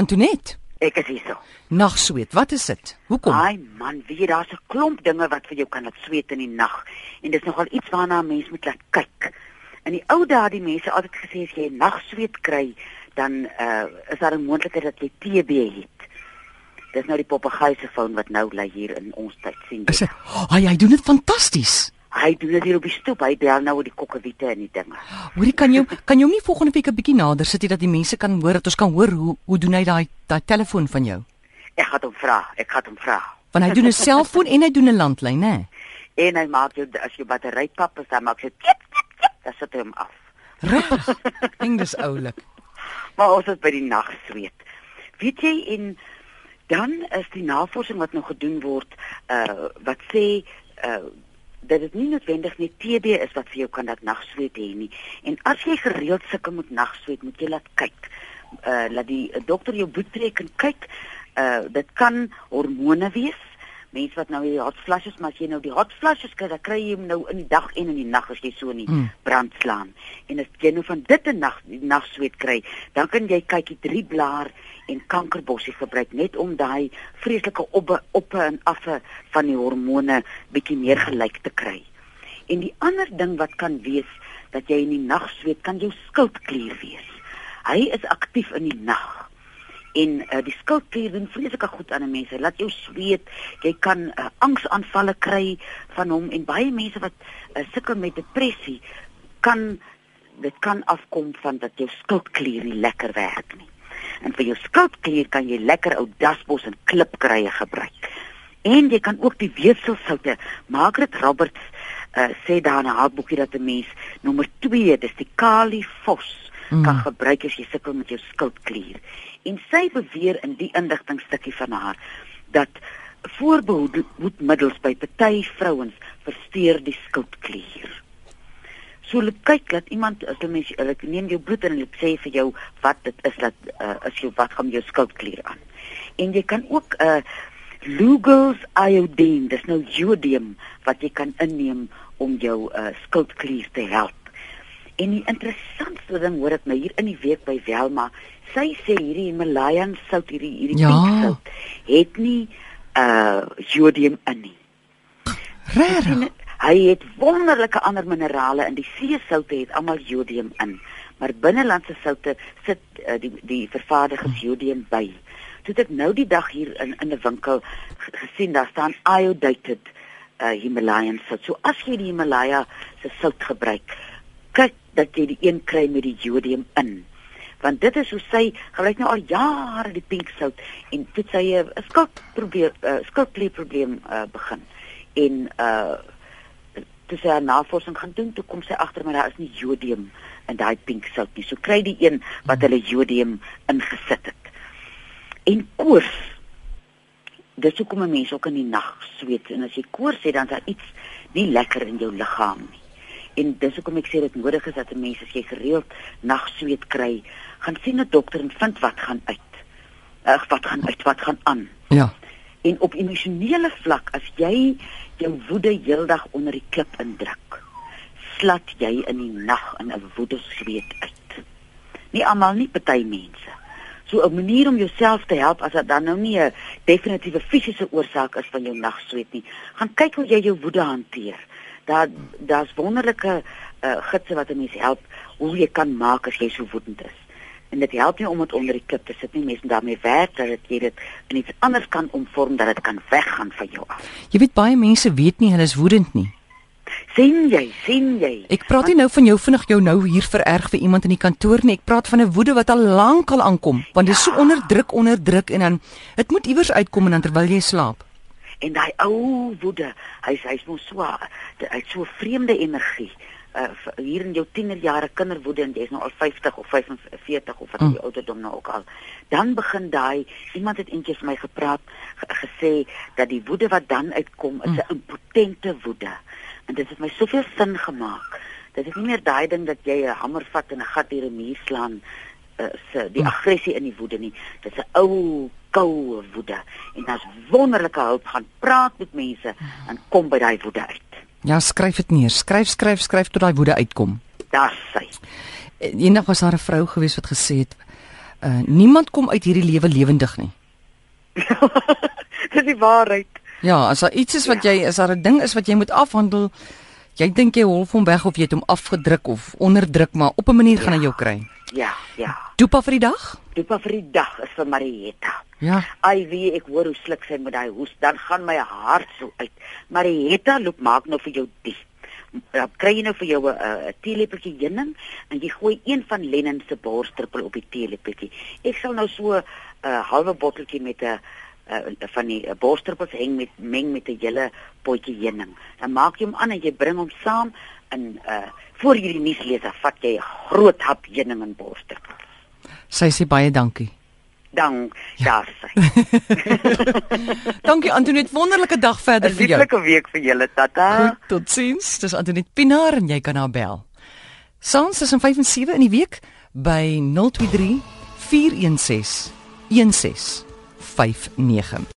Antoinette, Ek is hier nagsweet, wat is dit? Hoekom? Ai man, weet jy daar's 'n klomp dinge wat vir jou kan laat sweet in die nag. En dis nogal iets waarna 'n mens moet laat kyk. In die ou dae het die mense altyd gesê as jy nagsweet kry, dan uh, is daar 'n moontlikheid dat jy TB het. Dis nou die papegaai se foon wat nou lê hier in ons tyd sien jy. "Ag, hy doen dit fantasties." Hy doen dit hier op die stoep. Hy bel nou oor die kokkewiete en die dinge. Hoorie, kan jy kan jy hom nie volgende week 'n bietjie nader sit hier dat die mense kan hoor dat ons kan hoor hoe hoe doen hy daai daai telefoon van jou? Ek gaan hom vra. Ek gaan hom vra. Want hy doen 'n selfoon en hy doen 'n landlyn, hè? En hy maak jou as jou battery pap is, dan maak hy tip tip tip, dan sit hy hom af. Reg. Dink dis oulik. Maar ons is by die nagsweet. Weet jy en dan is die navorsing wat nou gedoen word uh wat sê uh dat dit nie noodwendig net TB is wat vir jou kan dat nagsweet hê nie. En as jy gereeld sukkel met nagsweet, moet jy laat kyk. Uh laat die dokter jou bloed trek en kyk. Uh dit kan hormone wees. Mense wat nou die hot flushes, maar as jy nou die hot flushes kry, dan kry jy hom nou in die dag en in die nag as jy so in die Mm. brand slaan. En as jy nou van dit 'n nag die nagsweet kry, dan kan jy kykie drie blaar en kankerbossie gebruik net om daai vreeslike op op en affe van die hormone bietjie meer gelyk te kry. En die ander ding wat kan wees dat jy in die nag sweet, kan jou skildklier wees. Hy is aktief in die nag. En uh, die skildklier doen vreeslike goed aan 'n mens. Hy laat jou sweet. Jy kan uh, angsaanvalle kry van hom en baie mense wat uh, sukkel met depressie kan dit kan afkom van dat jou skildklier nie lekker werk nie. En vir jou skildklier kan jy lekker ou dasbos en klipkrye gebruik. En jy kan ook die weefselsoute. Margaret Roberts uh, sê daar in haar boekie dat 'n mens nommer 2, dis die kalifos Mm. kan gebruik as jy sukkel met jou skildklier. En sy beweer in die indigtingstukkie van haar dat voorbehoedmiddels by party vrouens versteur die skildklier. So hulle kyk dat iemand as hulle mens hulle neem jou bloed en hulle sê vir jou wat dit is dat uh, as jy wat gaan jou skildklier aan. En jy kan ook 'n uh, Lugol's iodine, dis nou jodium wat jy kan inneem om jou uh, skildklier te help. En die interessantste ding hoor ek nou hier in die week by Welma, sy sê hierdie Himalayan sout hierdie hierdie Ja. pink sout het nie uh jodium in nie. Regtig. Hy het wonderlike ander minerale in die seesoute het almal jodium in, maar binnelandse soute sit uh, die die vervaardigers jodium by. Toe ek nou die dag hier in in 'n winkel gesien daar staan iodidated uh, Himalayan sout. So as jy die Himalaya se sout gebruik, kyk dat jy die een kry met die jodium in. Want dit is hoe sy gebruik nou al jare die pink sout en toe sy 'n skildprobleem uh, skildklierprobleem uh, begin. En uh toe sy haar navorsing gaan doen, toe kom sy agter maar daar is nie jodium in daai pink sout nie. So kry die een wat hulle jodium ingesit het. En koors. Dis hoekom 'n mens ook in die nag sweet en as jy koors het dan is daar iets nie lekker in jou liggaam nie. En dis hoekom ek sê dit nodig is dat 'n mens as jy gereeld nagsweet kry, gaan sien 'n dokter en vind wat gaan uit. Ag wat gaan uit, wat gaan aan. Ja. En op emosionele vlak as jy jou woede heeldag onder die klip indruk, slat jy in die nag in 'n woedesweet uit. Nie almal nie, party mense. So 'n manier om jouself te help as dit dan nou nie 'n definitiewe fisiese oorsaak is van jou nagsweet nie, gaan kyk hoe jy jou woede hanteer. Daar daar's wonderlike uh, gidse wat 'n mens help hoe jy kan maak as jy so woedend is. En dit help nie om dit onder die klip te sit nie, mense daarmee werk dat dit jy dit in iets anders kan omvorm dat dit kan weggaan van jou af. Jy weet baie mense weet nie hulle is woedend nie. sien jy, sien jy. Ek praat nie nou van jou vinnig jou nou hier vererg vir iemand in die kantoor nie. Ek praat van 'n woede wat al lank al aankom, want dit is so onderdruk, onderdruk en dan dit moet iewers uitkom en dan terwyl jy slaap. En daai ou woede, hy's hy's mos so hy't so vreemde energie. Uh hier in jou tienerjare kinderwoede en jy's nou al 50 of 45 of wat Mm. mm. die ouderdom nou ook al. Dan begin daai iemand het eentjie vir my gepraat ge- gesê dat die woede wat dan uitkom is 'n impotente woede. En dit het my soveel sin gemaak. Dit is nie meer daai ding dat jy 'n hamer vat en 'n gat deur 'n muur slaan uh, se die Mm. aggressie in die woede nie. Dit is 'n ou koue woede en daar's wonderlike hulp gaan praat met mense en kom by daai woede uit. Ja, skryf dit neer. Skryf, skryf, skryf tot daai woede uitkom. Daar's sy. Eendag was daar 'n vrou gewees wat gesê het Uh niemand kom uit hierdie lewe lewendig nie. Dis die waarheid. Ja, as daar iets is wat jy as daar 'n ding is wat jy moet afhandel, jy dink jy hol hom weg of jy het hom afgedruk of onderdruk, maar op 'n manier gaan hy jou kry. Ja, ja. Dopa vir die dag? Dopa vir die dag is vir Marietta. Ja. Ai wie ek hoor hoe sluk sy met daai hoes, dan gaan my hart so uit. Marietta loop maak nou vir jou die. Dan kry jy nou vir jou 'n uh, teelepeltjie heuning en jy gooi een van Lennon se borsdruppel op die teelepeltjie. Ek sal nou so 'n uh, halwe botteltjie met 'n uh, van die uh, borsdruppels heng met meng met 'n hele potjie heuning. Dan maak jy hom aan en jy bring hom saam in uh voor jy die nuus lees, vat jy 'n groot hap heuning en borsdruppels. Sy sê baie dankie. Dan ja, sy. dankie Antoinette, wonderlike dag verder 'n vir jou. Lieflike week vir julle, tata. Goed, totsiens. Dis Antoinette Pinaar en jy kan haar bel. Saans is om 5 en 7 in die week by 023 416 1659.